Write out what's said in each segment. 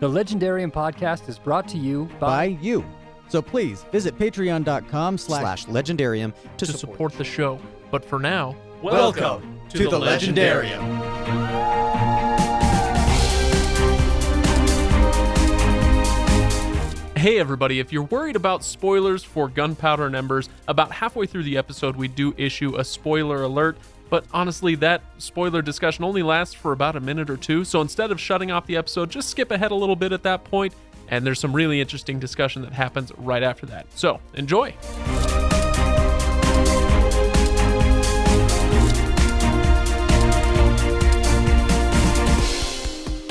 The Legendarium podcast is brought to you by by, you. So please visit patreon.com slash slash legendarium to, to support. support the show. But for now, Welcome to the Legendarium. Hey everybody, if you're worried about spoilers for Gunpowder and Embers, about halfway through the episode we do issue a spoiler alert, but honestly that spoiler discussion only lasts for about a minute or two, so instead of shutting off the episode, just skip ahead a little bit at that point, and there's some really interesting discussion that happens right after that. So, enjoy.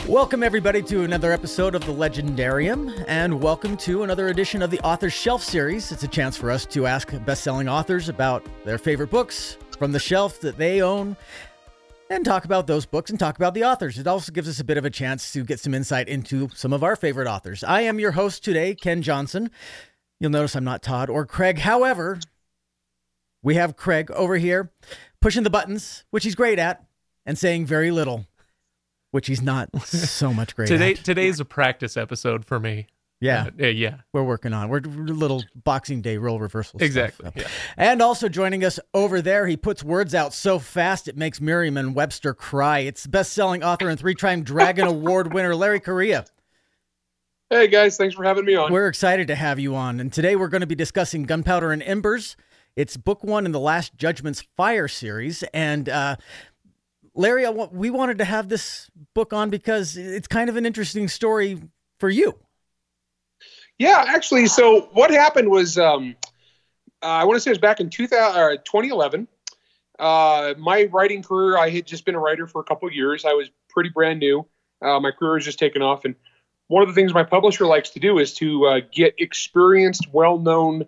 Welcome, everybody, to another episode of The Legendarium, and welcome to another edition of the Author's Shelf series. It's a chance for us to ask best selling authors about their favorite books from the shelf that they own and talk about those books and talk about the authors. It also gives us a bit of a chance to get some insight into some of our favorite authors. I am your host today, Kenn Johnson. You'll notice I'm not Todd or Craig. However, we have Craig over here pushing the buttons, which he's great at, and saying very little, which he's not so much great Today at. today's a practice episode for me. Yeah, Uh, yeah, yeah. we're working on. We're, we're little Boxing Day role reversal. stuff, Exactly. so. Yeah. And also joining us over there, he puts words out so fast it makes Merriam Webster cry. It's best-selling author and three-time Dragon Award winner Larry Correia. Hey guys, thanks for having me on. We're excited to have you on, and today we're going to be discussing Gunpowder and Embers. It's book one in the Last Judgment's Fire series, and uh, Larry, I we wanted to have this book on because it's kind of an interesting story for you. Yeah, actually, so what happened was, um, uh, I want to say it was back in 2000, or 2011. Uh, my writing career, I had just been a writer for a couple of years. I was pretty brand new. Uh, my career was just taken off, and one of the things my publisher likes to do is to uh, get experienced, well-known,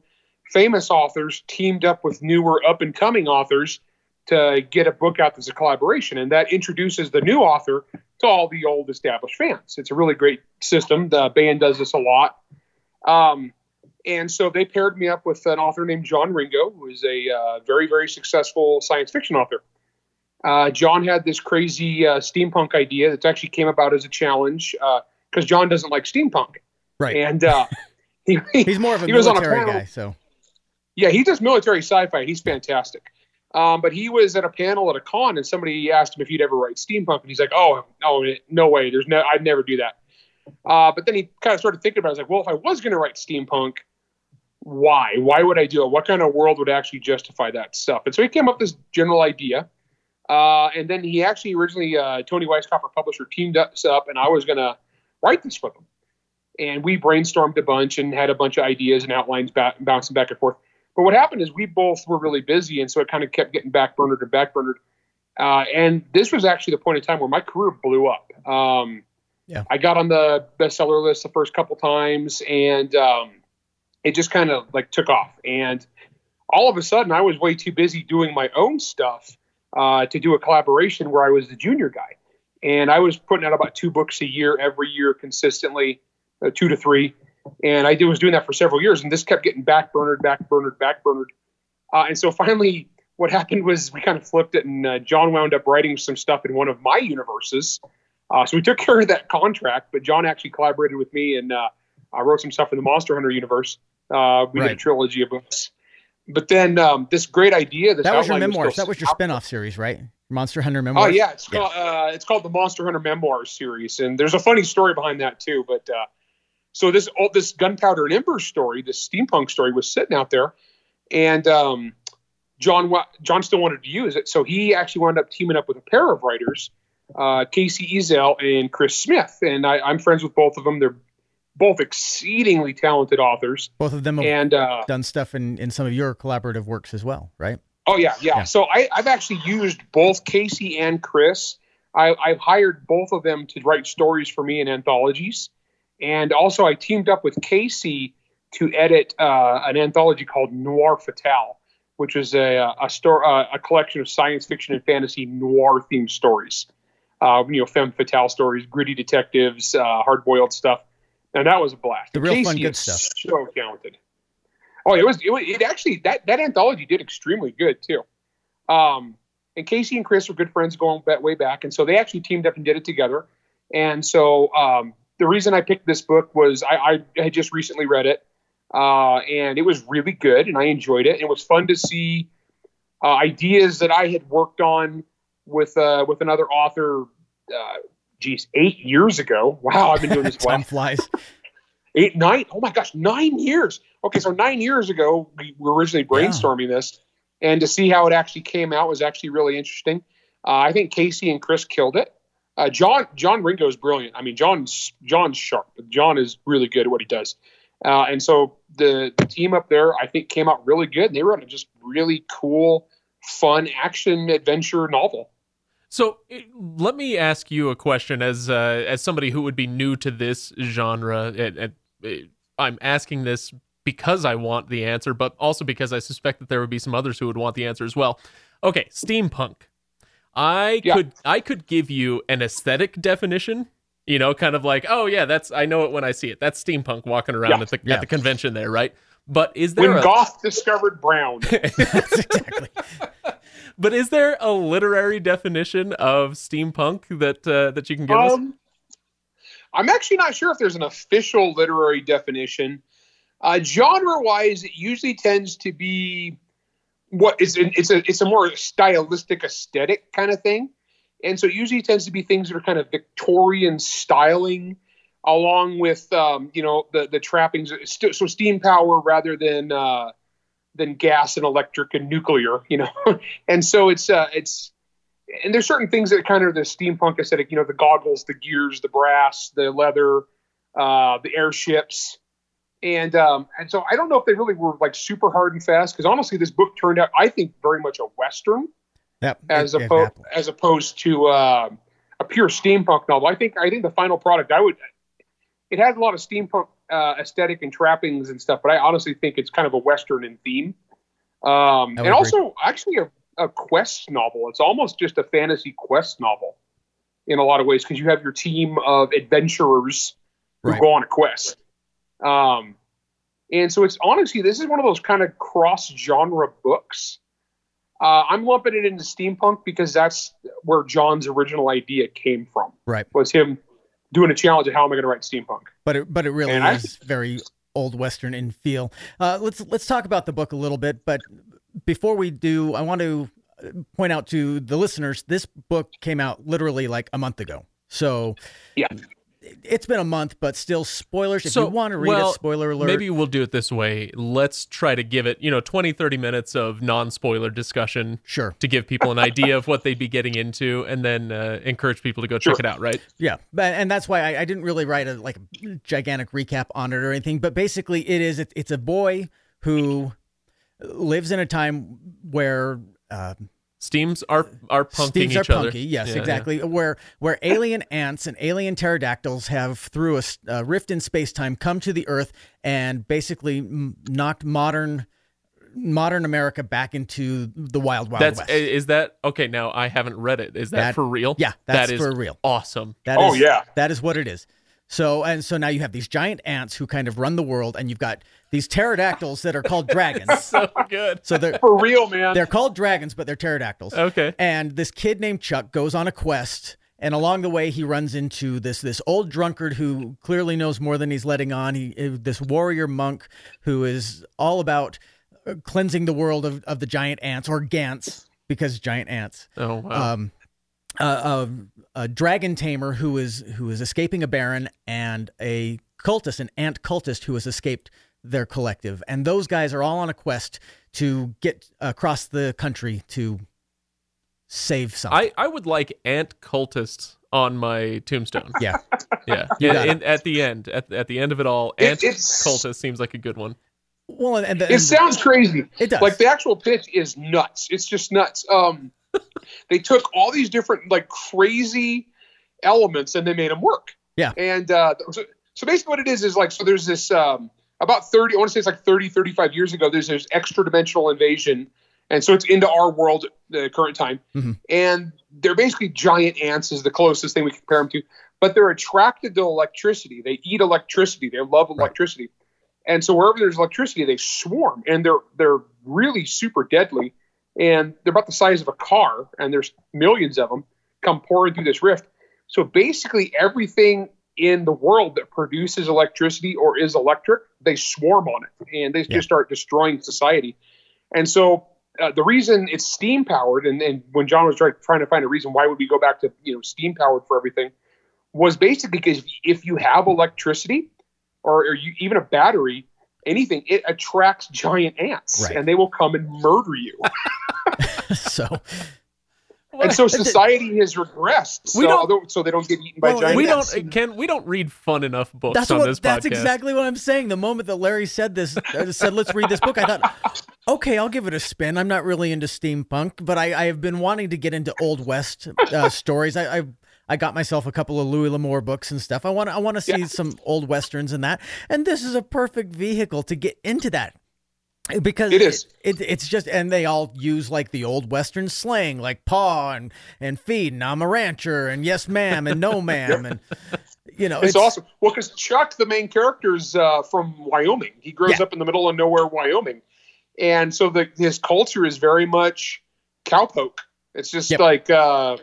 famous authors teamed up with newer, up-and-coming authors to get a book out that's a collaboration, and that introduces the new author to all the old established fans. It's a really great system. The Baen does this a lot. Um, and so they paired me up with an author named John Ringo, who is a uh, very, very successful science fiction author. Uh, John had this crazy uh, steampunk idea that actually came about as a challenge because John doesn't like steampunk. Right. And uh, he, He's more of a he was on a panel- guy, so yeah, he does military sci-fi. He's fantastic. Um, but he was at a panel at a con, and somebody asked him if he'd ever write steampunk, and he's like, "Oh, no, no way. There's no, I'd never do that." Uh, but then he kind of started thinking about. it. I was like, "Well, if I was going to write steampunk, why? Why would I do it? What kind of world would actually justify that stuff?" And so he came up with this general idea. Uh, and then he actually originally uh, Toni Weisskopf, publisher, teamed us up, and I was going to write this with him. And we brainstormed a bunch and had a bunch of ideas and outlines back, bouncing back and forth. But what happened is we both were really busy, and so it kind of kept getting backburnered and backburnered. Uh, and this was actually the point in time where my career blew up. Um, Yeah. I got on the bestseller list the first couple times, and um, it just kind of like took off. And all of a sudden, I was way too busy doing my own stuff uh, to do a collaboration where I was the junior guy. And I was putting out about two books a year every year consistently, uh, two to three and I did, was doing that for several years, and this kept getting backburnered, backburnered, backburnered. Uh, and so finally, what happened was we kind of flipped it, and uh, John wound up writing some stuff in one of my universes. Uh, so we took care of that contract, but John actually collaborated with me and uh, I wrote some stuff in the Monster Hunter universe. Uh, we did a trilogy of books. But then um, this great idea, this that was your memoirs. still That was your spin-off series, right? Monster Hunter Memoirs. Oh yeah, it's called uh, it's called the Monster Hunter Memoirs series, and there's a funny story behind that too. But uh, so this all this Gunpowder and Ember story, this steampunk story, was sitting out there, and um, John John still wanted to use it, so he actually wound up teaming up with a pair of writers, uh, Kacey Ezell and Chris Smith, and I, I'm friends with both of them. They're both exceedingly talented authors, Both of them have and uh, done stuff in, in some of your collaborative works as well, right? Oh yeah, yeah. Yeah. So I, I've actually used both Casey and Chris. I, I've hired both of them to write stories for me in anthologies, and also I teamed up with Casey to edit uh, an anthology called Noir Fatale, which is a a, sto- uh, a collection of science fiction and fantasy noir themed stories. Uh, you know, femme fatale stories, gritty detectives, uh, hard boiled stuff, and that was a blast. The real fun, Casey good is stuff. So talented. Oh, it was, it was. It actually that that anthology did extremely good too. Um, and Casey and Chris were good friends going ba- way back, and so they actually teamed up and did it together. And so um, the reason I picked this book was I, I had just recently read it, uh, and it was really good, and I enjoyed it. It was fun to see uh, ideas that I had worked on with uh, with another author. Uh, geez, eight years ago. Wow, I've been doing this. Time flies. Eight, nine. Oh my gosh, nine years. Okay, so nine years ago we were originally brainstorming yeah. this, and to see how it actually came out was actually really interesting. Uh, I think Casey and Chris killed it. Uh, John John Ringo is brilliant. I mean, John's John's sharp. John is really good at what he does. Uh, and so the, the team up there, I think, came out really good. They wrote a just really cool, fun action adventure novel. So let me ask you a question as uh, as somebody who would be new to this genre. And, and, I'm asking this because I want the answer, but also because I suspect that there would be some others who would want the answer as well. Okay, steampunk. I yeah. could I could give you an aesthetic definition. You know, kind of like, oh yeah, that's I know it when I see it. That's steampunk walking around yeah. at the yeah. at the convention there, right? But is there when a... Goth discovered brown? exactly. but is there a literary definition of steampunk that uh, that you can give um, us? I'm actually not sure if there's an official literary definition. Uh, genre wise, it usually tends to be what is it's a it's a more stylistic aesthetic kind of thing and so it usually tends to be things that are kind of victorian styling along with um, you know the the trappings so steam power rather than uh, than gas and electric and nuclear you know? And so it's uh, it's and there's certain things that kind of the steampunk aesthetic you know the goggles the gears the brass the leather uh, the airships. And um, and so I don't know if they really were like super hard and fast because honestly, this book turned out I think very much a western, yep, as opposed as opposed to uh, a pure steampunk novel. I think I think the final product I would it has a lot of steampunk uh, aesthetic and trappings and stuff, but I honestly think it's kind of a western in theme, um, and also actually a, a quest novel. It's almost just a fantasy quest novel in a lot of ways because you have your team of adventurers who right. go on a quest. Um, and so it's honestly, this is one of those kind of cross genre books. Uh, I'm lumping it into steampunk because that's where John's original idea came from. Right. Was him doing a challenge of how am I going to write steampunk? But it, but it really and is I, very old western in feel. Uh, let's let's talk about the book a little bit. But before we do, I want to point out to the listeners this book came out literally like a month ago. So yeah, it's been a month, but still spoilers. If so, you want to read well, it, spoiler alert. Maybe we'll do it this way. Let's try to give it, you know, 20, 30 minutes of non spoiler discussion. Sure. To give people an idea of what they'd be getting into and then uh, encourage people to go sure. check it out, right? Yeah. And that's why I, I, didn't really write a like gigantic recap on it or anything. But basically, it is, it, it's a boy who lives in a time where. Uh, Steams are are punking Steams each are other. punky, yes, yeah, exactly. Yeah. Where where alien ants and alien pterodactyls have through a, a rift in space time come to the Earth and basically knocked modern modern America back into the wild wild that's, west. Is that okay? Now I haven't read it. Is that, that for real? Yeah, that's that is for real. Awesome. That oh is, yeah, that is what it is. So and so now you have these giant ants who kind of run the world, and you've got these pterodactyls that are called dragons. so good. So they're for real, man. They're called dragons, but they're pterodactyls. Okay. And this kid named Chuck goes on a quest, and along the way he runs into this this old drunkard who clearly knows more than he's letting on. He uh, this warrior monk who is all about uh, cleansing the world of, of the giant ants or gants because giant ants. Oh wow. Um, uh, a, a, dragon tamer who is who is escaping a baron and a cultist, an ant cultist who has escaped their collective, and those guys are all on a quest to get across the country to save something. I, I would like ant cultists on my tombstone. Yeah, yeah. yeah in, at the end, at, at the end of it all, ant it, cultist seems like a good one. Well, and, the, it sounds crazy. It does. Like the actual pitch is nuts. It's just nuts. Um, they took all these different like crazy elements and they made them work. Yeah. And uh, so, so basically what it is is like so there's this um, about 30 I want to say it's like 30 35 years ago there's this extra dimensional invasion and so it's into our world the current time mm-hmm. and they're basically giant ants is the closest thing we can compare them to but they're attracted to electricity they eat electricity they love electricity right. and so wherever there's electricity they swarm and they're they're really super deadly and they're about the size of a car, and there's millions of them come pouring through this rift. So basically, everything in the world that produces electricity or is electric, they swarm on it and they Yeah. just start destroying society. And so uh, the reason it's steam powered, and, and when John was try, trying to find a reason why would we go back to you know steam powered for everything, was basically because if you have electricity or, or you, even a battery, anything, it attracts giant ants, Right. and they will come and murder you. so and so society has regressed. So, We don't- although- so they don't get eaten by Well, giant we ants. don't Kenn. We don't read fun enough books that's on what this that's podcast. exactly what I'm saying. The moment that Larry said this, uh, said let's read this book, I thought, okay, I'll give it a spin. I'm not really into steampunk, but I, I have been wanting to get into old west uh, stories. I, I I got myself a couple of Louis L'Amour books and stuff. I want I want to see Yeah. some old westerns and that, and this is a perfect vehicle to get into that. Because It is. It, it's just, and they all use like the old Western slang, like paw and and feed, and I'm a rancher, and yes ma'am, and no ma'am, and you know, It's, awesome. Well, because Chuck, the main character, is uh, from Wyoming. He grows Yeah. up in the middle of nowhere, Wyoming, and so the his culture is very much cowpoke. It's just Yep. like, uh,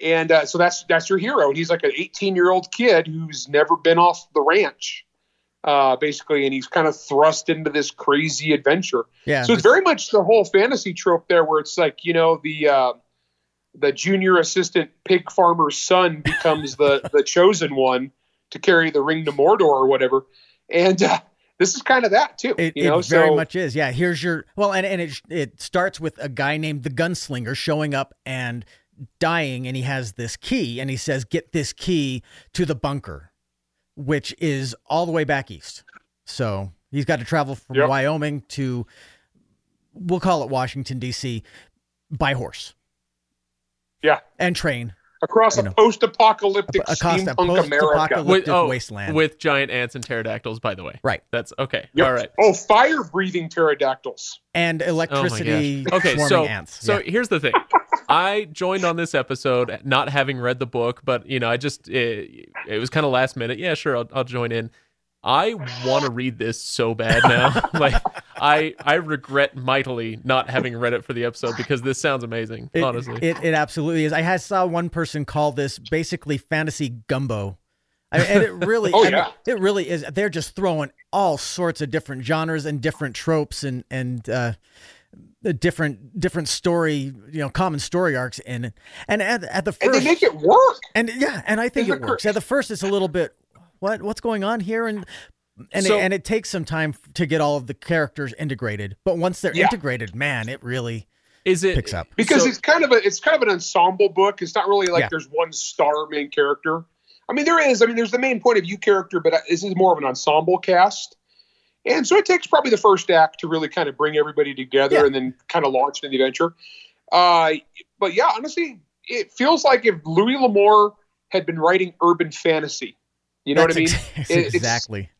and uh, so that's that's your hero. And he's like an 18 year old kid who's never been off the ranch, uh, basically, and he's kind of thrust into this crazy adventure. Yeah, So it's very much the whole fantasy trope there, where it's like you know the uh, the junior assistant pig farmer's son becomes the the chosen one to carry the ring to Mordor or whatever, and uh, this is kind of that too. It, you know, it very so much is. Yeah. Here's your well, and, and it it starts with a guy named the gunslinger showing up and dying, and he has this key, and he says, "Get this key to the bunker," which is all the way back east. So he's got to travel from Yep. Wyoming to, we'll call it Washington D.C. by horse yeah, and train across a know, post-apocalyptic across a steampunk America. post-apocalyptic With, oh, wasteland. with giant ants and pterodactyls. By the way, Right. That's okay. Yep. All right. Oh, fire-breathing pterodactyls. and Oh electricity gosh. Okay, swarming so ants. so Yeah. here's the thing. I joined on this episode not having read the book, but you know, I just it, it was kind of last minute. Yeah, sure, I'll, I'll join in. I want to read this so bad now. like I I regret mightily not having read it for the episode because this sounds amazing. It, honestly, it it absolutely is. I saw one person call this basically fantasy gumbo. I mean, and it really, Oh, I mean, yeah. it really is. They're just throwing all sorts of different genres and different tropes and and uh, different different story, you know, common story arcs in it. And at, at the And first, they make it work. and yeah, and I think Isn't it it works. At the first, it's a little bit what what's going on here, and and So- it, and it takes some time to get all of the characters integrated. But once they're Yeah. integrated, man, it really is it picks up. because so- it's kind of a it's kind of an ensemble book. It's not really like Yeah. there's one star main character. I mean, there is. I mean, there's the main point of view character, but uh, this is more of an ensemble cast. And so it takes probably the first act to really kind of bring everybody together Yeah. and then kind of launch into the adventure. Uh, but yeah, honestly, it feels like if Louis L'Amour had been writing urban fantasy. You know That's what I mean? ex- It- exactly.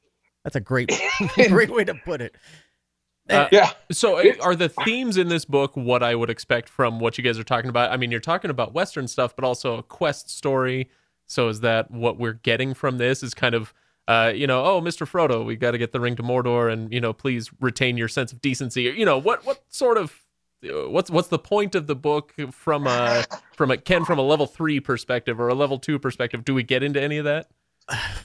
That's a great, great way to put it. Uh, Yeah. So, uh, It's- are the themes in this book what I would expect from what you guys are talking about? I mean, you're talking about Western stuff, but also a quest story. So, is that what we're getting from this? Is kind of, uh, you know, oh, Mister Frodo, we got to get the ring to Mordor, and you know, please retain your sense of decency. You know, what what sort of uh, what's what's the point of the book from a from a Ken from a level three perspective or a level two perspective? Do we get into any of that?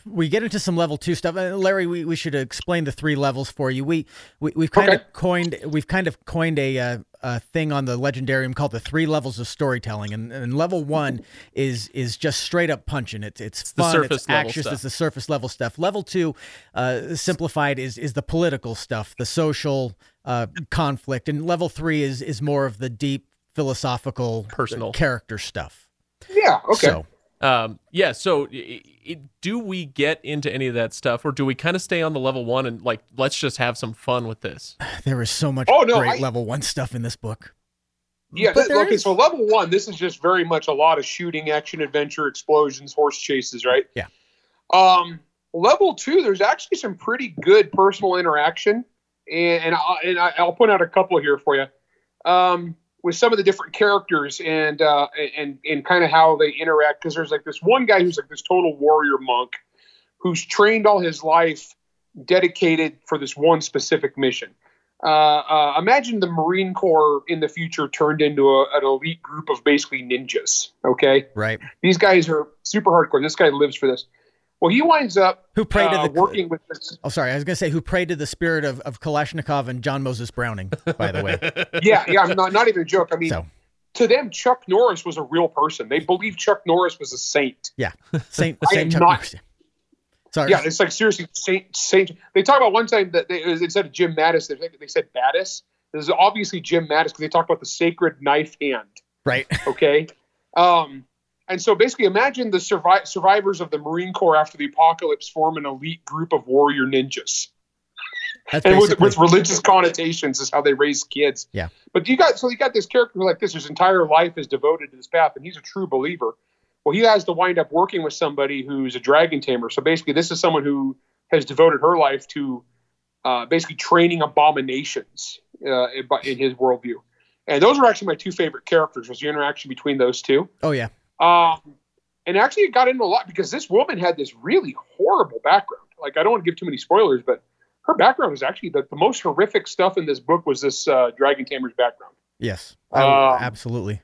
We get into some level two stuff. Uh, Larry, we, we should explain the three levels for you. We, we we've kind Okay. of coined we've kind of coined a, uh, a thing on the Legendarium called the three levels of storytelling, and, and level one is is just straight up punching. It's it's, the fun, surface it's level action, stuff. it's the surface level stuff. Level two, uh, simplified, is is the political stuff, the social uh, conflict, and level three is is more of the deep philosophical, Personal. character stuff. Yeah. Okay. So, Um, yeah. So, i i do we get into any of that stuff, or do we kind of stay on the level one and like let's just have some fun with this? There is so much Oh, no, great I- level one stuff in this book. Yeah, But th- okay, is- so level one, this is just very much a lot of shooting, action, adventure, explosions, horse chases, right? Yeah. Um, level two, there's actually some pretty good personal interaction, and and, I, and I, I'll point out a couple here for you. Um, with some of the different characters and uh, and and kind of how they interact, because there's like this one guy who's like this total warrior monk, who's trained all his life, dedicated for this one specific mission uh, uh, imagine the Marine Corps in the future turned into a, an elite group of basically ninjas. Okay, Right. these guys are super hardcore. This guy lives for this. Well, he winds up Who prayed uh, to the working with this. Oh, sorry. I was going to say who prayed to the spirit of, of Kalashnikov and John Moses Browning, by the way. Yeah, yeah. I'm not not even a joke. I mean, So, to them, Chuck Norris was a real person. They believed Chuck Norris was a saint. yeah. Saint, Saint Chuck not- Norris. Sorry. Yeah, it's like seriously Saint Saint. They talk about one time that they instead of Jim Mattis, they, they said Mattis. This is obviously Jim Mattis because they talk about the sacred knife hand. Right. Okay, um, and so basically, imagine the survi- survivors of the Marine Corps after the apocalypse form an elite group of warrior ninjas, That's and with, with religious connotations is how they raise kids. Yeah. But you got so you got this character like this, whose entire life is devoted to this path, and he's a true believer. Well, he has to wind up working with somebody who's a dragon tamer. So basically, this is someone who has devoted her life to uh, basically training abominations uh, in, in his worldview. And those are actually my two favorite characters. Was the interaction between those two. oh, yeah. Um, and actually, it got into a lot because this woman had this really horrible background. Like, I don't want to give too many spoilers, but her background was actually the, the most horrific stuff in this book was this uh, dragon tamer's background. Yes. Um, absolutely.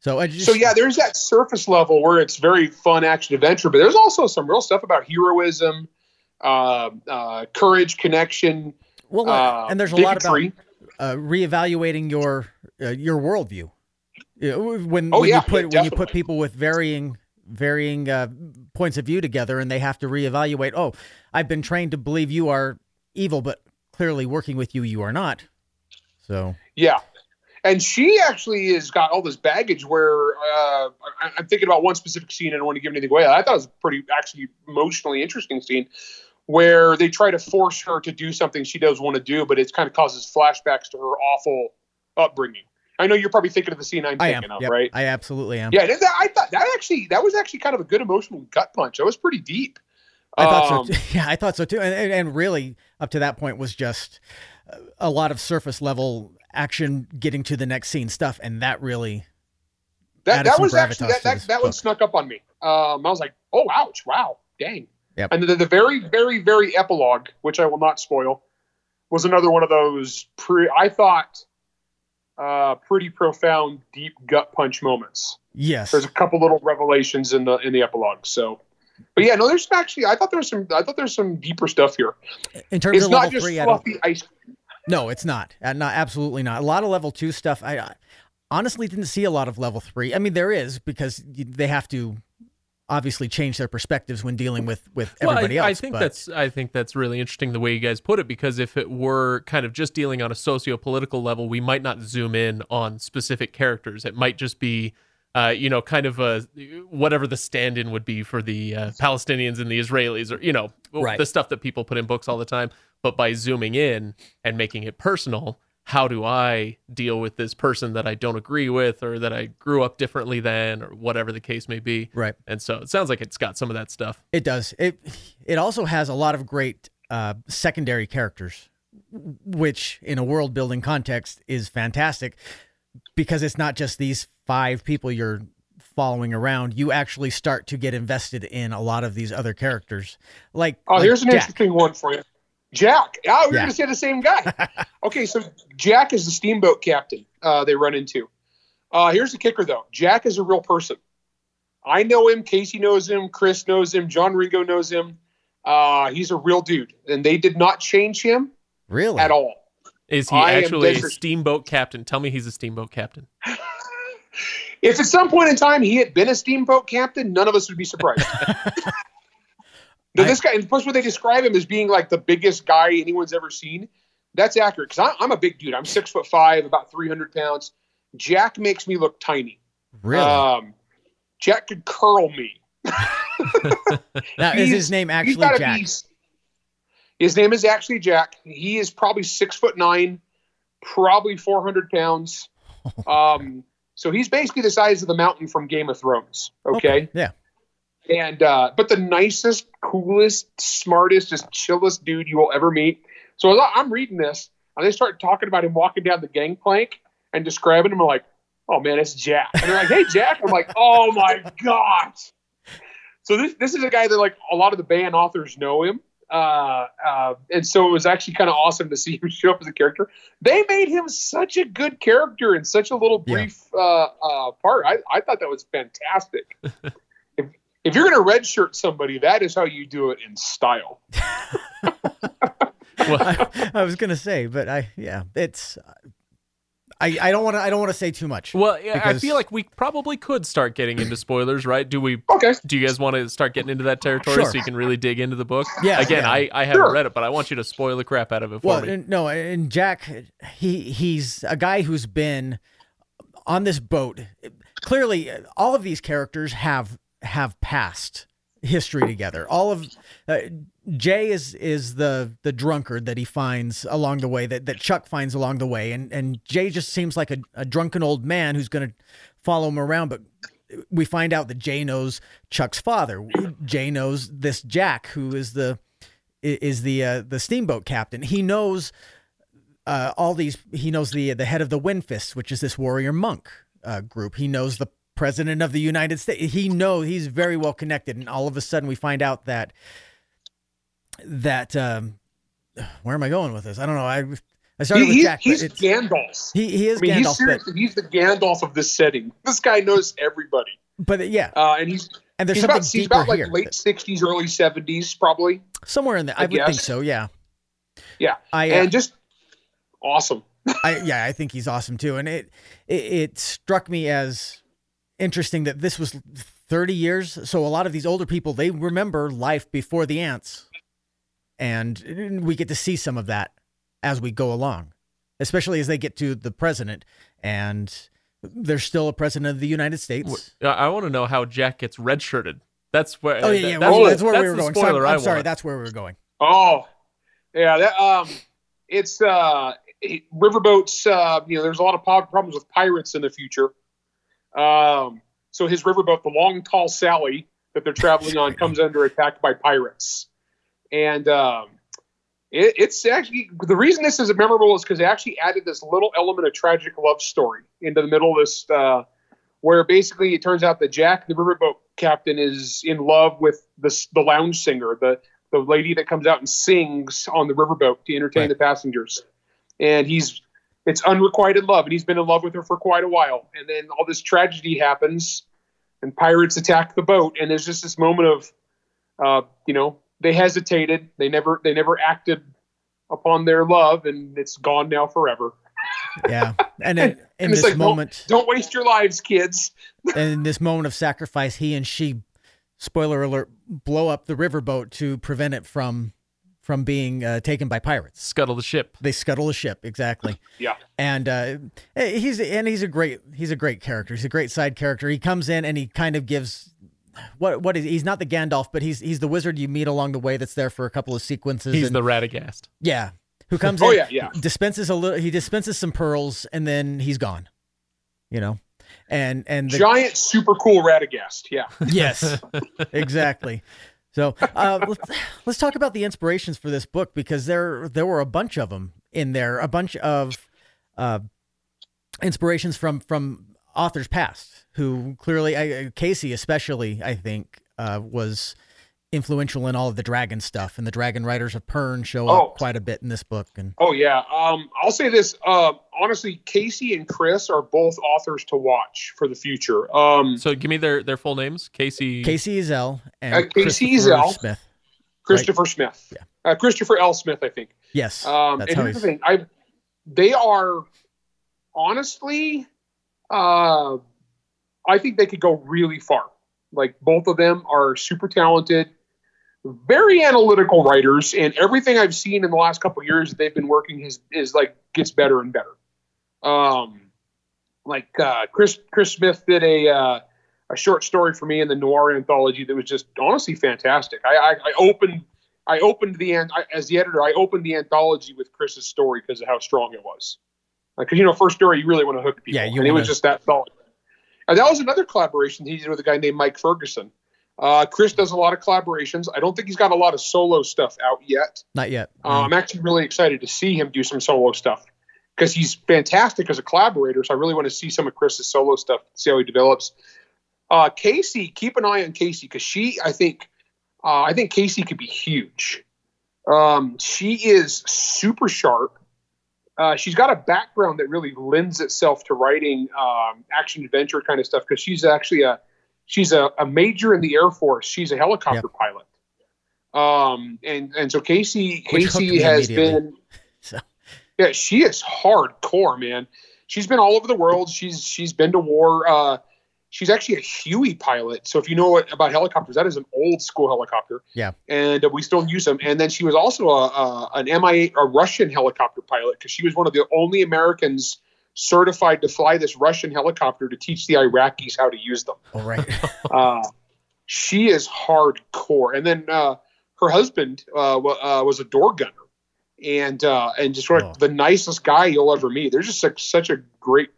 So, I just, So yeah, there's that surface level where it's very fun action adventure, but there's also some real stuff about heroism, uh, uh, courage, connection. well, uh, and there's a lot about uh, reevaluating your uh, your worldview. When Oh, when yeah, you put yeah, when you put people with varying varying uh, points of view together, and they have to reevaluate. Oh, I've been trained to believe you are evil, but clearly working with you, you are not. So Yeah. And she actually has got all this baggage where uh, I, I'm thinking about one specific scene. I don't want to give anything away. I thought it was a pretty actually emotionally interesting scene where they try to force her to do something she doesn't want to do, but it kind of causes flashbacks to her awful upbringing. I know you're probably thinking of the scene I'm I am. thinking of, Yep, right? I absolutely am. Yeah, that, I thought that actually that was actually kind of a good emotional gut punch. That was pretty deep. I thought Um, so. Too. Yeah, I thought so too. And, and, really, up to that point, was just a lot of surface level action, getting to the next scene stuff, and that really That, that was actually that, that, that one snuck up on me. Um, I was like, oh, ouch, wow, dang. Yep. And the, the very, very, very epilogue, which I will not spoil, was another one of those pre. I thought uh, pretty profound, deep gut punch moments. yes, There's a couple little revelations in the in the epilogue. So, but yeah, no, there's actually I thought there was some I thought there's some deeper stuff here. in terms It's of not level just three. I don't, fluffy ice. no, it's not. Uh, not absolutely not. A lot of level two stuff. I, I honestly didn't see a lot of level three. I mean, there is because they have to obviously change their perspectives when dealing with with Well, everybody I, else. I think but- that's I think that's really interesting the way you guys put it because if it were kind of just dealing on a socio-political level, we might not zoom in on specific characters. It might just be uh, you know, kind of a whatever the stand-in would be for the uh, Palestinians and the Israelis, or you know, Right. the stuff that people put in books all the time. But by zooming in and making it personal, how do I deal with this person that I don't agree with, or that I grew up differently than, or whatever the case may be? right. And so it sounds like it's got some of that stuff. It does. It it also has a lot of great uh, secondary characters, which in a world building context is fantastic because it's not just these five people you're following around. You actually start to get invested in a lot of these other characters. Like Oh, like here's an Jack. interesting one for you. Jack. Oh, we are Yeah. going to say the same guy. okay, so Jack is the steamboat captain uh, they run into. Uh, here's the kicker, though. Jack is a real person. I know him. Casey knows him. Chris knows him. John Ringo knows him. Uh, he's a real dude, and they did not change him Really? at all. Is he I actually a steamboat captain? Tell me he's a steamboat captain. If at some point in time he had been a steamboat captain, none of us would be surprised. Now, I- this guy, and plus, what they describe him as being like the biggest guy anyone's ever seen, that's accurate. Because I'm a big dude. I'm six foot five, about 300 pounds. Jack makes me look tiny. Really? Um, Jack could curl me. now is his name actually Jack? be- his name is actually Jack. He is probably six foot nine, probably 400 pounds. Um, so he's basically the size of the mountain from Game of Thrones. Okay. Yeah. And uh, but the nicest, coolest, smartest, just chillest dude you will ever meet. So I'm reading this, and they start talking about him walking down the gangplank and describing him. I'm like, oh man, it's Jack. And they're like, hey Jack. I'm like, oh my god. So this this is a guy that like a lot of the Baen authors know him. Uh, uh, and so it was actually kind of awesome to see him show up as a character. They made him such a good character in such a little Yeah. brief uh, uh, part. I, I thought that was fantastic. if if you're going to redshirt somebody, that is how you do it in style. Well, I, I was gonna say, but I yeah, it's. I, I don't want to I don't want to say too much. well, yeah, I feel like we probably could start getting into spoilers, right? Do we? Okay. Do you guys want to start getting into that territory Sure. so you can really dig into the book? Yeah, Again, yeah. I, I haven't Sure. read it, but I want you to spoil the crap out of it for Well, me. and, no, and Jack, he he's a guy who's been on this boat. Clearly, all of these characters have have past history together. All of uh, Jay is is the the drunkard that he finds along the way that that Chuck finds along the way, and and Jay just seems like a, a drunken old man who's going to follow him around, but. We find out that Jay knows Chuck's father. Jay knows this Jack, who is the is the uh, the steamboat captain. He knows uh, all these. He knows the the head of the Windfist, which is this warrior monk uh, group. He knows the president of the United States. He knows he's very well connected. And all of a sudden, we find out that that um, where am I going with this? I don't know. I I started He, with Jack, he's Gandalf. he he is I mean, he's Gandalf, but, he's the Gandalf of this setting. This guy knows everybody, but yeah, uh, and he's and there's he's something about, he's deeper about like here. late '60s, early '70s, probably. Somewhere in there, I, I would think so. Yeah, Yeah, I uh, and just awesome. I yeah, I think he's awesome too. And it, it it struck me as interesting that this was 30 years. So a lot of these older people they remember life before the ants, and we get to see some of that as we go along, especially as they get to the president and. There's still a president of the United States. I- I want to know how Jack gets redshirted. That's where. Oh yeah, yeah. That's, well, that's where that's we were going. Spoiler Sorry, I'm I sorry. want. That's where we were going. Oh, yeah. That um, it's uh, riverboats. Uh, you know, there's a lot of problems with pirates in the future. Um, so his riverboat, the Long Tall Sally, that they're traveling on, comes under attack by pirates, and um, it, it's actually the reason this is memorable is because they actually added this little element of tragic love story into the middle of this. Uh, where basically it turns out that Jack, the riverboat captain, is in love with the the lounge singer, the the lady that comes out and sings on the riverboat to entertain Right. the passengers. And he's it's unrequited love, and he's been in love with her for quite a while. And then all this tragedy happens, and pirates attack the boat, and there's just this moment of, uh, you know, they hesitated, they never they never acted upon their love, and it's gone now forever. Yeah, and in, in And this like, don't- moment, Don't waste your lives, kids. and in this moment of sacrifice, he and she, spoiler alert, blow up the riverboat to prevent it from from being uh, taken by pirates. Scuttle the ship. They scuttle the ship exactly, Yeah. and uh, he's and he's a great he's a great character. He's a great side character. He comes in and he kind of gives what what is he's not the Gandalf, but he's he's the wizard you meet along the way that's there for a couple of sequences. He's and, the Radagast. yeah, who comes Oh in, yeah, yeah. dispenses a little, he dispenses some pearls, and then he's gone. You know, and and the, Giant, super cool Radagast. Yeah. Yes, exactly. So uh, let's, let's talk about the inspirations for this book because there there were a bunch of them in there, a bunch of uh, inspirations from from authors past who clearly, I, Casey especially, I think, uh, was influential in all of the dragon stuff, and the Dragon Riders of Pern show Oh. up quite a bit in this book. And Oh yeah. Um, I'll say this. Uh, honestly, Casey and Chris are both authors to watch for the future. Um, So give me their their full names. Casey. Kacey Ezell and Uh, Casey Christopher Ezell. Smith. Christopher Smith. Yeah. Uh, Christopher L. Smith, I think. Yes, Um, that's and how here's the thing. I, they are, honestly, uh, I think they could go really far. Like both of them are super talented, very analytical writers, and everything I've seen in the last couple years that they've been working is is like gets better and better. Um, like uh, Chris Chris Smith did a uh, a short story for me in the noir anthology that was just honestly fantastic. I I, I opened I opened the I, as the editor. I opened the anthology with Chris's story because of how strong it was. Because you know, first story you really want to hook people, Yeah, you and it was just that solid. And that was another collaboration he did with a guy named Mike Ferguson. Uh, Chris does a lot of collaborations. I don't think he's got a lot of solo stuff out yet. Not yet. Uh, I'm actually really excited to see him do some solo stuff because he's fantastic as a collaborator. So I really want to see some of Chris's solo stuff, see how he develops. Uh, Casey, keep an eye on Casey because she, I think, uh, I think Casey could be huge. Um, she is super sharp. Uh, she's got a background that really lends itself to writing um, action adventure kind of stuff because she's actually a she's a, a major in the Air Force. She's a helicopter pilot. Um, and and so Casey Casey has been So yeah, she is hardcore, man. She's been all over the world. She's she's been to war. Uh, she's actually a Huey pilot. So if you know what, about helicopters, that is an old school helicopter. Yeah. and uh, we still use them. And then she was also a, a an Mi a Russian helicopter pilot because she was one of the only Americans certified to fly this Russian helicopter to teach the Iraqis how to use them. all right. Uh, she is hardcore. And then uh, her husband uh, wa- uh, was a door gunner, and uh, and just sort of Oh. the nicest guy you'll ever meet. They're just like such a great,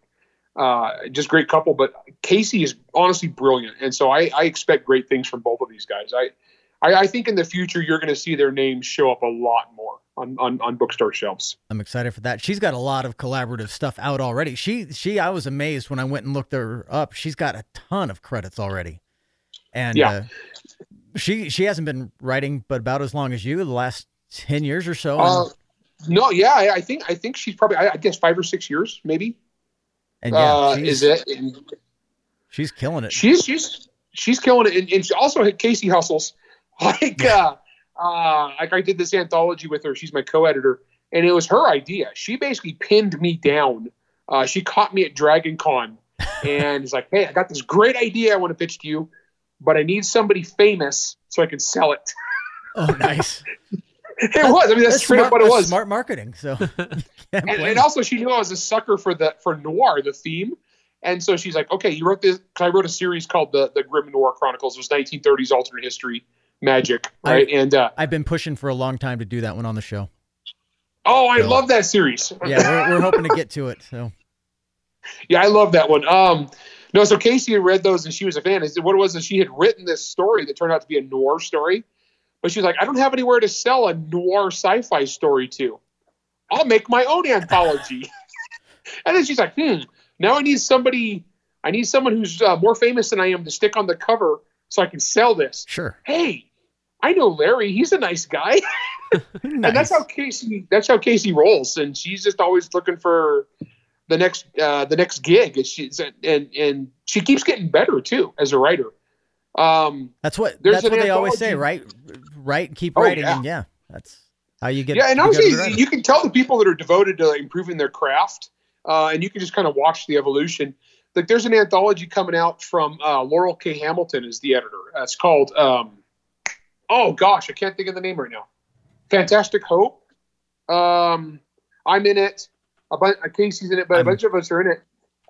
uh, just great couple. But Casey is honestly brilliant, and so I, I expect great things from both of these guys. I. I, I think in the future you're going to see their names show up a lot more on, on, on bookstore shelves. I'm excited for that. She's got a lot of collaborative stuff out already. She she I was amazed when I went and looked her up. She's got a ton of credits already. And Yeah. uh, she she hasn't been writing but about as long as you, the last 10 years or so. Uh, no, yeah, I, I think I think she's probably I, I guess five or six years maybe. and yeah, uh, she's, is it? And she's killing it. she's she's she's killing it, and, and she also had Casey hustles like uh, uh, like I did this anthology with her. She's my co-editor, and it was her idea. She basically pinned me down. Uh, she caught me at Dragon Con, and is like, "Hey, I got this great idea I want to pitch to you, but I need somebody famous so I can sell it." oh, nice. it was. I mean, that's, straight smart, up what it was. Smart marketing. So can't and, and also she knew I was a sucker for the for noir, the theme. And so she's like, okay, you wrote this. 'cause I wrote a series called the the Grim Noir Chronicles. It was 1930s alternate history magic, right? and uh, I've been pushing for a long time to do that one on the show. oh, I So- love that series. Yeah, we're, we're hoping to get to it. So Yeah, I love that one. Um, no, so Casey had read those and she was a fan. I what it was is she had written this story that turned out to be a noir story, but she's like, I don't have anywhere to sell a noir sci-fi story to. I'll make my own anthology. and then she's like, hmm, now I need somebody. I need someone who's uh, more famous than I am to stick on the cover so I can sell this. sure. Hey, I know Larry. He's a nice guy. and that's how Casey that's how Casey rolls and she's just always looking for the next uh, the next gig and she's and and she keeps getting better too as a writer um That's what that's what they always say, right? Write, keep Oh, writing, yeah. and yeah, that's how you get. yeah and you get a honestly you can tell the people that are devoted to improving their craft uh, and you can just kind of watch the evolution like there's an anthology coming out from uh, Laurell K. Hamilton is the editor. Uh, it's called um oh gosh i can't think of the name right now. Fantastic hope. Um i'm in it. A bunch casey's in it but a bunch of us are in it.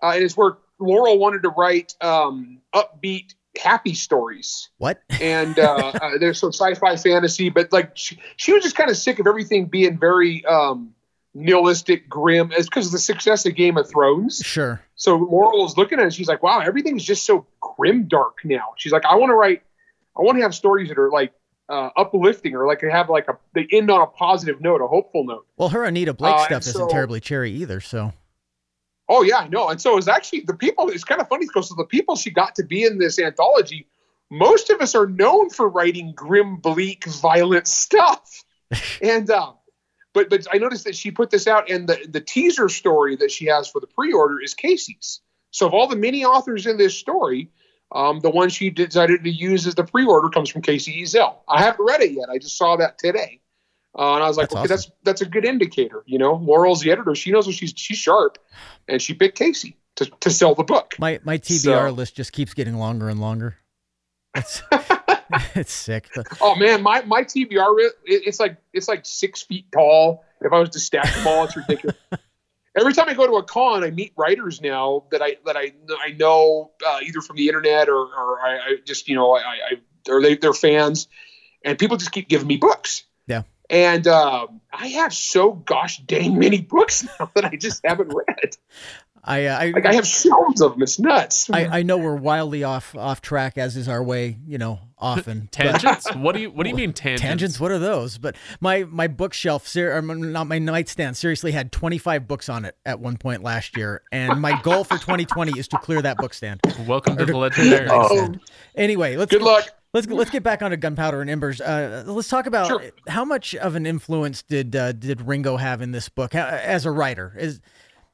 Uh, and it's where Laurell wanted to write um upbeat happy stories. What? and uh, uh, there's some sci-fi fantasy, but like she, she was just kind of sick of everything being very um, nihilistic, grim. It's because of the success of Game of Thrones. Sure. So Laurell is looking at it, she's like, "Wow, everything's just so grim, dark now." She's like, "I want to write, I want to have stories that are like uh, uplifting, or like have like a they end on a positive note, a hopeful note." Well, her Anita Blake Uh, stuff and isn't terribly cherry either. So Oh yeah, know. And so it's actually the people. It's kind of funny because the people she got to be in this anthology, most of us are known for writing grim, bleak, violent stuff. and um, but but I noticed that she put this out, and the the teaser story that she has for the pre-order is Casey's. So of all the many authors in this story, um, the one she decided to use as the pre-order comes from Kacey Ezell. I haven't read it yet. I just saw that today. Uh, and I was like, That's okay, awesome. that's that's a good indicator. You know, Laurell's the editor; she knows what she's she's sharp, and she picked Casey to, to sell the book. my my TBR So- list just keeps getting longer and longer. It's it's sick. Oh man, my my TBR it, it's like it's like six feet tall. If I was to stack them all, it's ridiculous. Every time I go to a con, I meet writers now that I that I I know uh, either from the internet or or I, I just you know I, I or they they're fans, and people just keep giving me books. Yeah. And um, I have so gosh dang many books now that I just haven't read. I uh, I, Like I have shelves of them. It's nuts. I I know we're wildly off off track as is our way, you know, often. but- Tangents? what do you What do you mean tangents? Tangents, what are those? But my my bookshelf, ser- or not my nightstand, seriously had 25 books on it at one point last year, and my goal for 2020 is to clear that bookstand. Welcome to Or the Legendarium. Oh. Anyway, let's Good luck. Let's let's get back onto Gunpowder and Embers. Uh, let's talk about Sure. how much of an influence did uh, did Ringo have in this book uh, as a writer? Is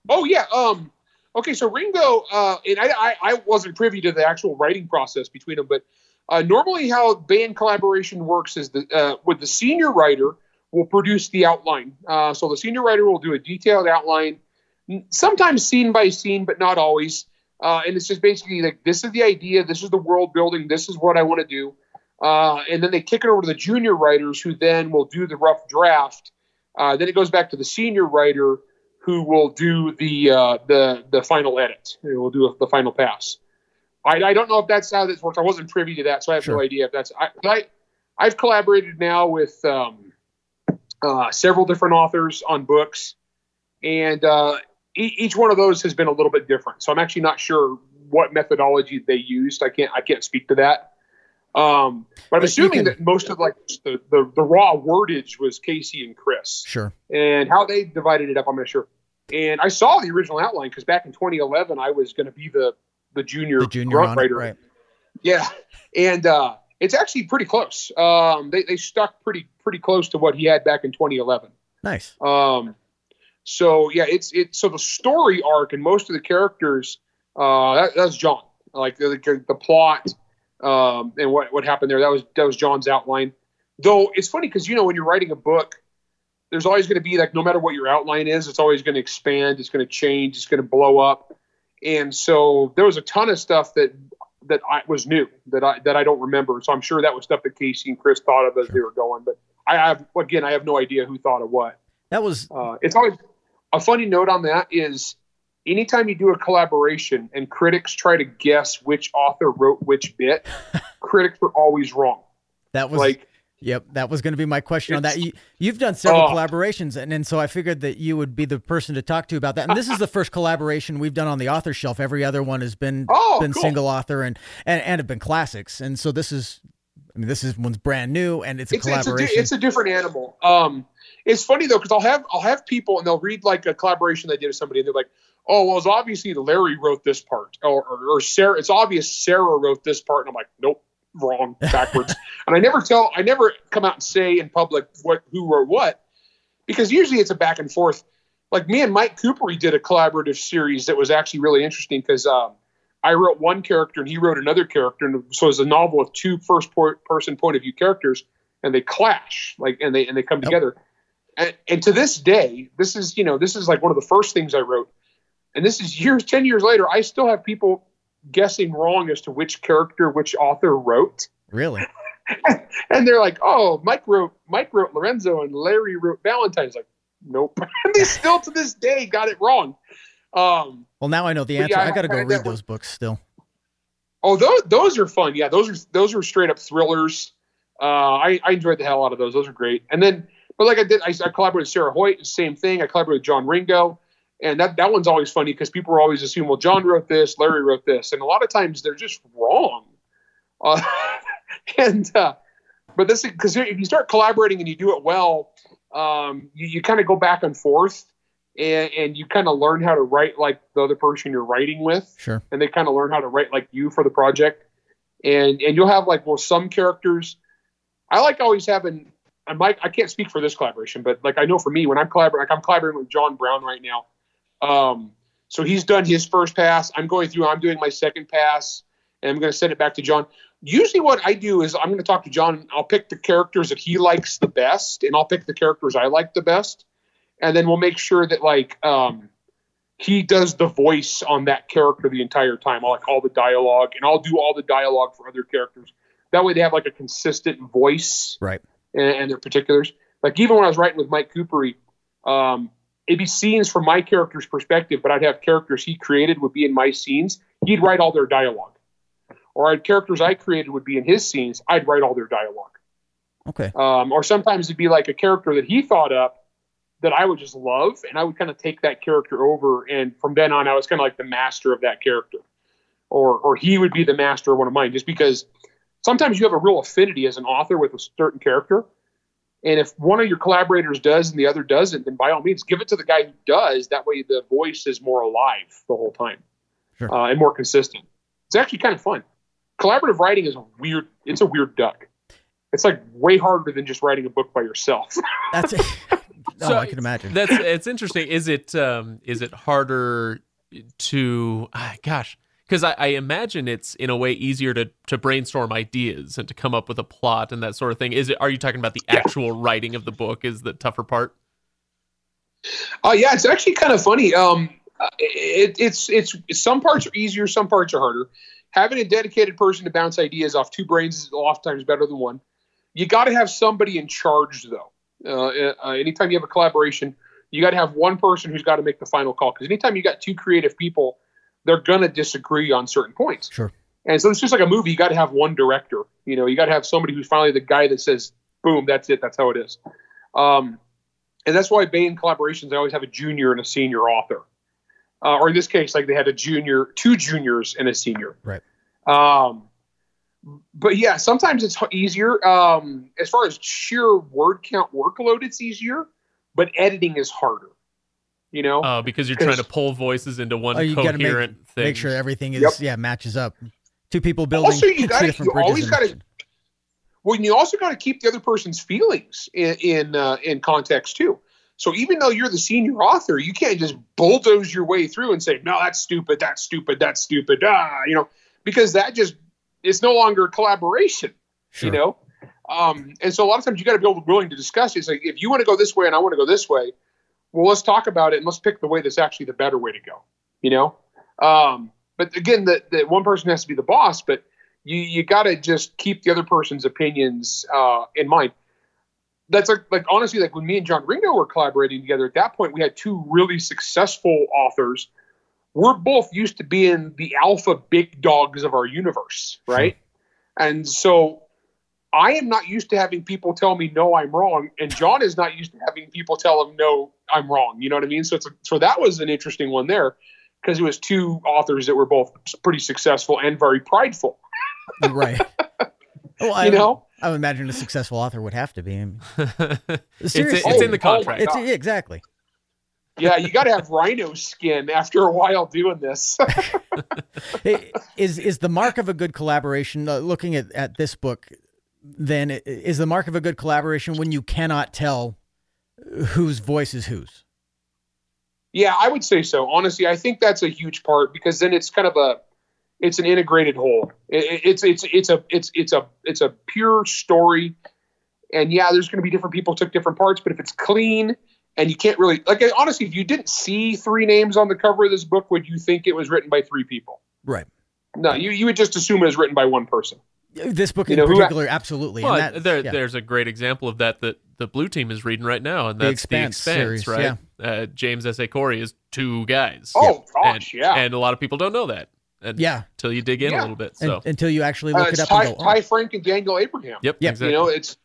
Oh yeah. Um. Okay, so Ringo, uh, and I, I, I wasn't privy to the actual writing process between them, but uh, normally how Baen collaboration works is that uh, with the senior writer will produce the outline. Uh, so the senior writer will do a detailed outline, sometimes scene by scene, but not always. Uh, and it's just basically like this is the idea, this is the world building, this is what I want to do. Uh, and then they kick it over to the junior writers, who then will do the rough draft. Uh, then it goes back to the senior writer, who will do the uh, the the final edit. Who will do the final pass. I, I don't know if that's how this works. I wasn't privy to that, so I have Sure. no idea if that's. I, I I've collaborated now with um, uh, several different authors on books, and uh, e- each one of those has been a little bit different. So I'm actually not sure what methodology they used. I can't I can't speak to that. Um, but I'm But assuming can- that most of like the, the the raw wordage was Kacey and Chris Sure. and how they divided it up, I'm not sure. And I saw the original outline because back in 2011, I was going to be the the junior, The junior grunt writer. right? Yeah, and uh, it's actually pretty close. Um, they they stuck pretty pretty close to what he had back in 2011. Nice. Um, so yeah, it's it. So the story arc and most of the characters, uh, that, that's John. Like the, the, the plot um, and what what happened there. That was that was John's outline. Though it's funny because you know when you're writing a book, there's always going to be like no matter what your outline is, it's always going to expand. It's going to change. It's going to blow up. And so there was a ton of stuff that that I was new that I that I don't remember. So I'm sure that was stuff that Kacey and Chris thought of as they were going. But I have again, I have no idea who thought of what. That was Uh, it's always a funny note on that is anytime you do a collaboration and critics try to guess which author wrote which bit, critics are always wrong. that was Like, Yep, that was going to be my question on that. You, you've done several Oh. collaborations, and, and so I figured that you would be the person to talk to about that. And this is the first collaboration we've done on the author shelf. Every other one has been Oh, been cool. single author and, and and have been classics. And so this is, I mean, this is one's brand new, and it's a it's, it's, a, collaboration. it's a different animal. Um, it's funny though because I'll have I'll have people and they'll read like a collaboration they did with somebody and they're like, oh well, it's obviously Larry wrote this part or, or, or Sarah. It's obvious Sarah wrote this part, and I'm like, nope, wrong, backwards. and I never tell, I never come out and say in public what who wrote what because usually it's a back and forth. Like me and Mike Kupari did a collaborative series that was actually really interesting because um, I wrote one character and he wrote another character, and so it's a novel of two first po- person point of view characters, and they clash, like, and they and they come Yep. together. And, and to this day, this is you know this is like one of the first things I wrote, and this is years, ten years later, I still have people guessing wrong as to which character which author wrote, really. and they're like, oh, Mike wrote Mike wrote Lorenzo and Larry wrote Valentine's. Like, nope, and they still to this day got it wrong. Um, Well, now I know the answer. yeah, I got to go read those books still. Oh, those those are fun. Yeah, those are those are straight up thrillers. Uh, I I enjoyed the hell out of those. Those are great. And then, but like I did, I, I collaborated with Sarah Hoyt. Same thing. I collaborated with John Ringo, and that that one's always funny because people are always assume, well, John wrote this, Larry wrote this, and a lot of times they're just wrong. Uh, and uh, but this because if you start collaborating and you do it well, um, you, you kind of go back and forth. And, and you kind of learn how to write like the other person you're writing with Sure. and they kind of learn how to write like you for the project. And and you'll have like well some characters. I like always having. I might I can't speak for this collaboration, but like I know for me when I'm collaborating, like I'm collaborating with John Brown right now. Um, so he's done his first pass. I'm going through. I'm doing my second pass, and I'm going to send it back to John. Usually, what I do is I'm going to talk to John. I'll pick the characters that he likes the best, and I'll pick the characters I like the best, and then we'll make sure that like um, he does the voice on that character the entire time. I'll like all the dialogue, and I'll do all the dialogue for other characters. That way, they have like a consistent voice Right. and, and their particulars. Like even when I was writing with Mike Kupari, um, it'd be scenes from my character's perspective, but I'd have characters he created would be in my scenes. He'd write all their dialogue, or I'd characters I created would be in his scenes. I'd write all their dialogue. Okay. Um, or sometimes it'd be like a character that he thought up that I would just love, and I would kind of take that character over, and from then on, I was kind of like the master of that character, or or he would be the master of one of mine, just because sometimes you have a real affinity as an author with a certain character, and if one of your collaborators does and the other doesn't, then by all means, give it to the guy who does. That way, the voice is more alive the whole time, Sure. uh, and more consistent. It's actually kind of fun. Collaborative writing is a weird. It's a weird duck. It's like way harder than just writing a book by yourself. That's it. oh, So I can imagine. That's it's interesting. Is it um is it harder to ah, gosh because I, I imagine it's in a way easier to to brainstorm ideas and to come up with a plot and that sort of thing is it are you talking about the Yeah. actual writing of the book is the tougher part Oh yeah, it's actually kind of funny. Um, uh, it, it's it's some parts are easier, some parts are harder. Having a dedicated person to bounce ideas off two brains is oftentimes better than one. You got to have somebody in charge though. Uh, uh, anytime you have a collaboration, you got to have one person who's got to make the final call. Because anytime you got two creative people, they're gonna disagree on certain points. Sure. And so it's just like a movie. You got to have one director. You know, you got to have somebody who's finally the guy that says, "Boom, that's it. That's how it is." Um, and that's why Baen collaborations they always have a junior and a senior author, uh, or in this case, like they had a junior, two juniors and a senior. Right. Um, but yeah, sometimes it's easier. Um, as far as sheer word count workload, it's easier, but editing is harder. You know, uh, because you're trying to pull voices into one Oh, you gotta make- coherent thing Make sure everything is Yep. yeah matches up. Two people building Also, you two gotta- different you bridges always gotta- Well, you also got to keep the other person's feelings in in, uh, in context too. So even though you're the senior author, you can't just bulldoze your way through and say, "No, that's stupid. That's stupid. That's stupid." Ah, you know, because that just it's no longer collaboration. Sure. You know, um, and so a lot of times you got to be able willing to discuss. it. It's like if you want to go this way and I want to go this way, well, let's talk about it and let's pick the way that's actually the better way to go. You know, um, but again, the, the one person has to be the boss, but you you got to just keep the other person's opinions uh, in mind. That's like like honestly, like when me and John Ringo were collaborating together. At that point, we had two really successful authors. We're both used to being the alpha big dogs of our universe, right? And so I am not used to having people tell me no, I'm wrong, and John is not used to having people tell him no, I'm wrong. You know what I mean? So it's a, so that was an interesting one there because it was two authors that were both pretty successful and very prideful. right. Well, I, You know, I would imagine a successful author would have to be. I mean, it's, Seriously. it's in the Oh, oh contract it's yeah, exactly. yeah, you got to have rhino skin after a while doing this. Is is the mark of a good collaboration? Uh, looking at at this book, then is the mark of a good collaboration when you cannot tell whose voice is whose. Yeah, I would say so. Honestly, I think that's a huge part because then it's kind of a it's an integrated whole. It, it- it's it's it's a it's it's a it's a pure story. And yeah, there's going to be different people took different parts, but if it's clean and you can't really like honestly, if you didn't see three names on the cover of this book, would you think it was written by three people? Right. No, you you would just assume it was written by one person. This book You in know, who- particular, absolutely. well, and that, there, yeah. there's a great example of that that the blue team is reading right now, and The that's Expanse the Expanse, series, right? Uh, James S. A. Corey is two guys. Oh and, gosh, yeah. and a lot of people don't know that. And Yeah. until you dig in a little bit. Un- So, until you actually Uh, look it it's up Ty, and go, oh, Ty Franck and Daniel Abraham. yep, Yeah. exactly. You know, it's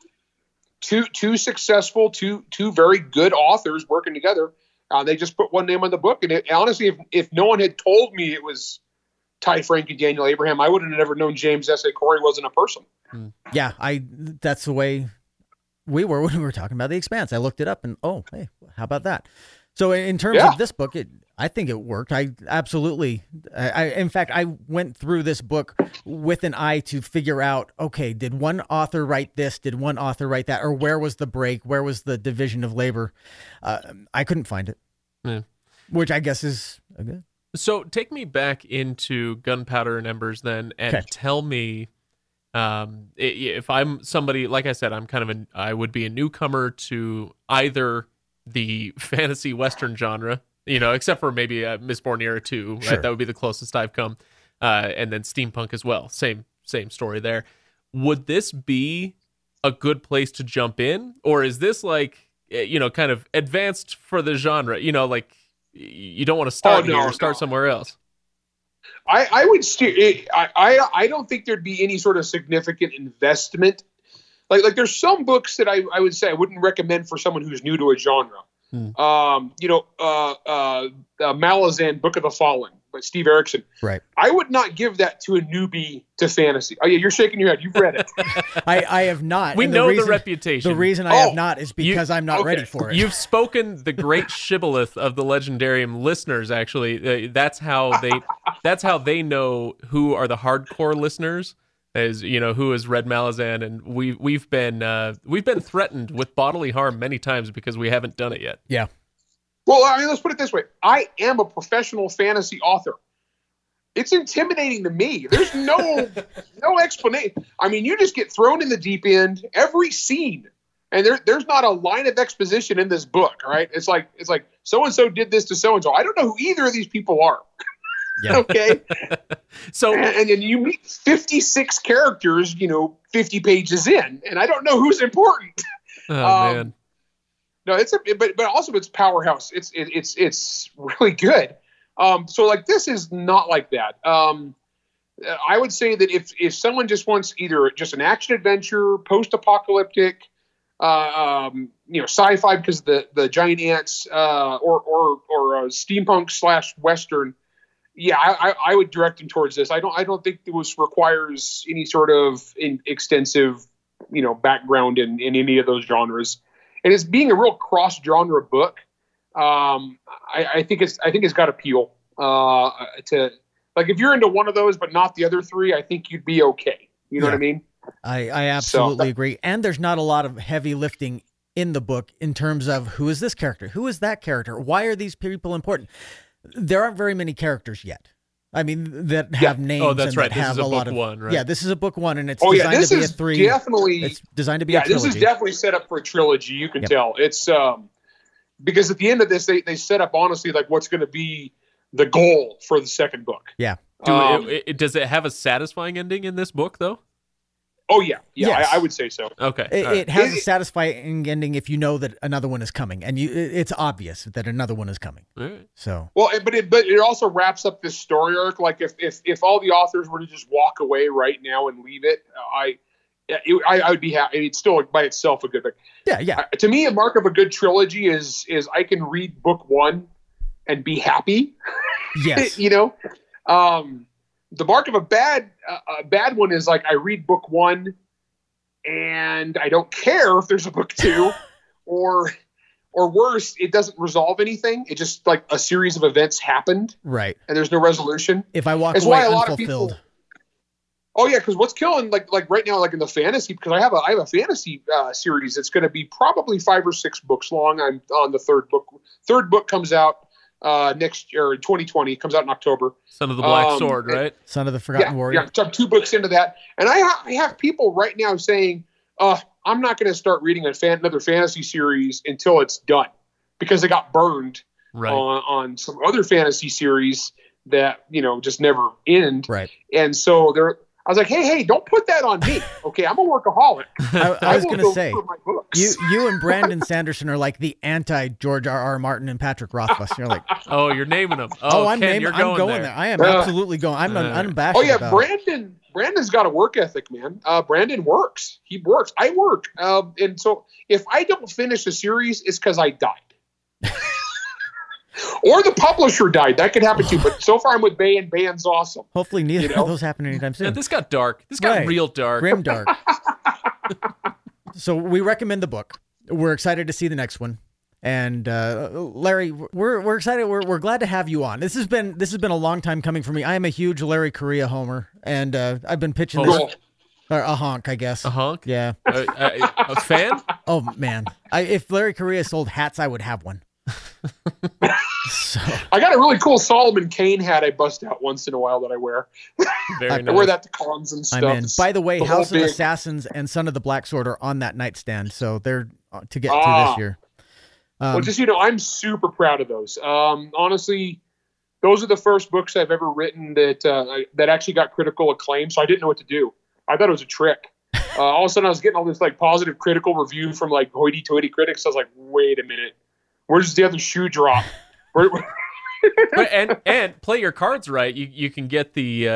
two two successful, two two very good authors working together. Uh, they just put one name on the book, and it, honestly, if if no one had told me it was Ty Franck and Daniel Abraham, I would have never known James S. A. Corey wasn't a person. yeah, I that's the way we were when we were talking about the expanse. I looked it up and oh, hey, how about that? So in terms Yeah. of this book, it I think it worked. I absolutely I, I in fact I went through this book with an eye to figure out, okay, did one author write this? Did one author write that? Or where was the break? Where was the division of labor? Uh, I couldn't find it. Yeah. Which I guess is a good. So take me back into Gunpowder and Embers then, and Okay. tell me um, if I'm somebody like I said, I'm kind of an I would be a newcomer to either the fantasy western genre, you know, except for maybe uh, Mistborn Era Two, right? That would be the closest I've come, uh, and then steampunk as well. Same same story there. Would this be a good place to jump in, or is this like eh, you know kind of advanced for the genre? You know, like you don't want to start Oh, no, here, start no. somewhere else. I, I would steer. I, I I don't think there'd be any sort of significant investment. Like like there's some books that I, I would say I wouldn't recommend for someone who's new to a genre. Hmm. Um, you know, uh, uh, uh, Malazan, Book of the Fallen by Steve Erikson. Right. I would not give that to a newbie to fantasy. Oh yeah, you're shaking your head. You've read it. I, I have not. We and know reason, the reputation. The reason I Oh, have not is because I'm not okay. ready for it. You've spoken the great shibboleth of the legendarium listeners. Actually, uh, that's how they that's how they know who are the hardcore listeners. Is you know who is read Malazan, and we we've been uh, we've been threatened with bodily harm many times because we haven't done it yet. yeah. Well, I mean, let's put it this way: I am a professional fantasy author. It's intimidating to me. There's no no explanation. I mean, you just get thrown in the deep end every scene, and there there's not a line of exposition in this book. Right? It's like it's like so and so did this to so and so. I don't know who either of these people are. Yeah. okay. So and, and then you meet 56 characters, you know, 50 pages in, and I don't know who's important. oh um, man. No, it's a but but also it's powerhouse. It's it, it's it's really good. Um, so like this is not like that. Um, I would say that if if someone just wants either just an action adventure, post apocalyptic, uh, um, you know, sci-fi because the the giant ants, uh, or or or steampunk slash western, yeah, I, I, would direct them towards this. I don't I don't think this requires any sort of extensive you know background in in any of those genres and it's being a real cross genre book. Um, I, I, think it's I think it's got appeal uh, to like if you're into one of those but not the other three, I think you'd be okay. You know Yeah. what I mean? I, I absolutely So- agree. And there's not a lot of heavy lifting in the book in terms of who is this character? Who is that character? Why are these people important? There aren't very many characters yet. I mean, that have names. Oh, that's and right. That This have is a lot book of, one, right? Yeah, this is a book one, and it's Oh yeah, this to be is a three. definitely It's designed to be yeah, a this is definitely set up for a trilogy. You can Yep. tell it's um because at the end of this they they set up honestly like what's going to be the goal for the second book. yeah. Do Um, it, it- does it have a satisfying ending in this book though? Oh yeah, yeah, Yes. I, I would say so. Okay. It, all right. it has a satisfying ending if you know that another one is coming, and you it's obvious that another one is coming. All right. So Well, but it but it also wraps up this story arc. Like if if if all the authors were to just walk away right now and leave it, I. yeah, it- I, I would be happy. It's still by itself a good book. yeah, yeah, Uh, to me, a mark of a good trilogy is is I can read book one and be happy. yes, you know, um, the mark of a bad uh, a bad one is like I read book one and I don't care if there's a book two, or or worse, it doesn't resolve anything. It just like a series of events happened right. and there's no resolution. If I walk It's away why a lot of people- Oh yeah, because what's killing like like right now like in the fantasy because I have a I have a fantasy uh, series that's going to be probably five or six books long. I'm on the third book. Third book comes out uh, next year, 2020. Comes out in October. Son of the Black Um, Sword, it- right? son of the forgotten yeah, warrior. Yeah, so I'm two books into that, and I, ha- I have people right now saying, uh, "I'm not going to start reading a fan- another fantasy series until it's done," because they got burned Right. on, on some other fantasy series that you know just never end, Right. and so they're. I was like, "Hey, hey, don't put that on me, okay? I'm a workaholic. I, I was going to say for my books." you you and Brandon Sanderson are like the anti George R. R. Martin and Patrick Rothfuss. You're like, oh, you're naming them. oh, Oh, I'm Kenn, naming, you're I'm going, going there. there. I am Uh, absolutely going. I'm uh, unabashed. Oh yeah, about it. Brandon. Brandon's got a work ethic, man. Uh, Brandon works. He works. I work. Um, and so if I don't finish a series, it's because I died, or the publisher died. That could happen too. But so far, I'm with Baen, and Baen's awesome. Hopefully, neither You know? of those happen anytime Yeah, soon. this got dark. This got Right. real dark. Grim dark. so we recommend the book. We're excited to see the next one. And uh, Larry, we're we're excited. We're, we're glad to have you on. This has been this has been a long time coming for me. I am a huge Larry Correia homer, and uh, I've been pitching this Cool. or a honk, I guess. A honk? Yeah. A, a, a fan? Oh man, I, if Larry Correia sold hats, I would have one. so I got a really cool Solomon Kane hat I bust out once in a while that I wear. Very I nice. wear that to cons and stuff. By the way, The House of big- Assassins and Son of the Black Sword are on that nightstand, so they're uh, to get to Ah. this year. Um, well, just you know, I'm super proud of those. Um, honestly, those are the first books I've ever written that uh, that actually got critical acclaim. So I didn't know what to do. I thought it was a trick. Uh, all of a sudden, I was getting all this like positive critical review from like hoity-toity critics. I was like, wait a minute, where's the other shoe drop? Where, But- and and play your cards right. You you can get the uh,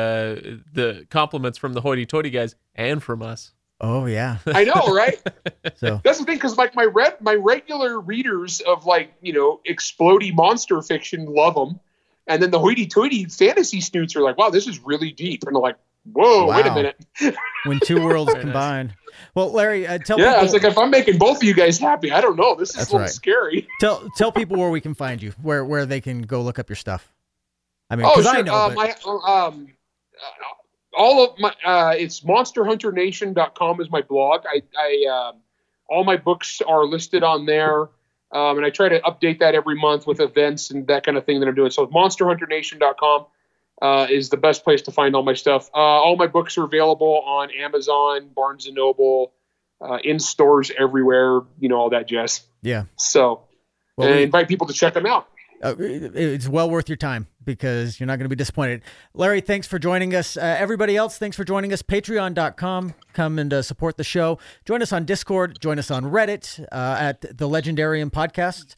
the compliments from the hoity-toity guys and from us. oh yeah. I know, right? So That's the thing, because like my red, my regular readers of like you know explodey monster fiction love them, and then the hoity-toity fantasy snoots are like, wow, this is really deep, and they're like, whoa, wait a minute, when two worlds combine. Well, Larry, uh, tell yeah. people I was like, if I'm making both of you guys happy, I don't know, this is That's a little right. scary. tell tell people where we can find you, where where they can go look up your stuff. I mean, Oh, sure. I know. uh, but- my um, uh, all of my uh, it's monsterhunternation.com is my blog. I, I um all my books are listed on there. Um, and I try to update that every month with events and that kind of thing that I'm doing. So monsterhunternation.com uh, is the best place to find all my stuff. Uh, all my books are available on Amazon, Barnes and Noble, uh, in stores everywhere, you know, all that jazz. Yeah. So Well, and I we- invite people to check them out. Uh, it's well worth your time because you're not going to be disappointed. Larry, thanks for joining us. Uh, everybody else, thanks for joining us. Patreon.com. Come and uh, support the show. Join us on Discord. Join us on Reddit uh, at the Legendarium Podcast.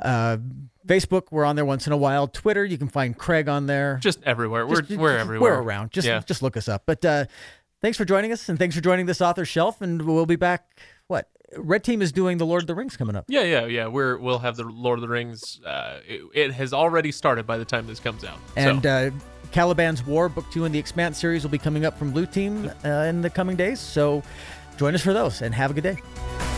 Uh, Facebook, we're on there once in a while. Twitter, you can find Craig on there. Just everywhere. We're Just- we're just- everywhere. We're around. Just Yeah. just look us up. But uh, thanks for joining us, and thanks for joining this author shelf. And we'll be back. What Red Team is doing? The Lord of the Rings coming up. Yeah, yeah, yeah. We're we'll have the Lord of the Rings. Uh, it, it has already started by the time this comes out. And so, uh, Caliban's War, Book Two in the Expanse series, will be coming up from Blue Team uh, in the coming days. So join us for those and have a good day.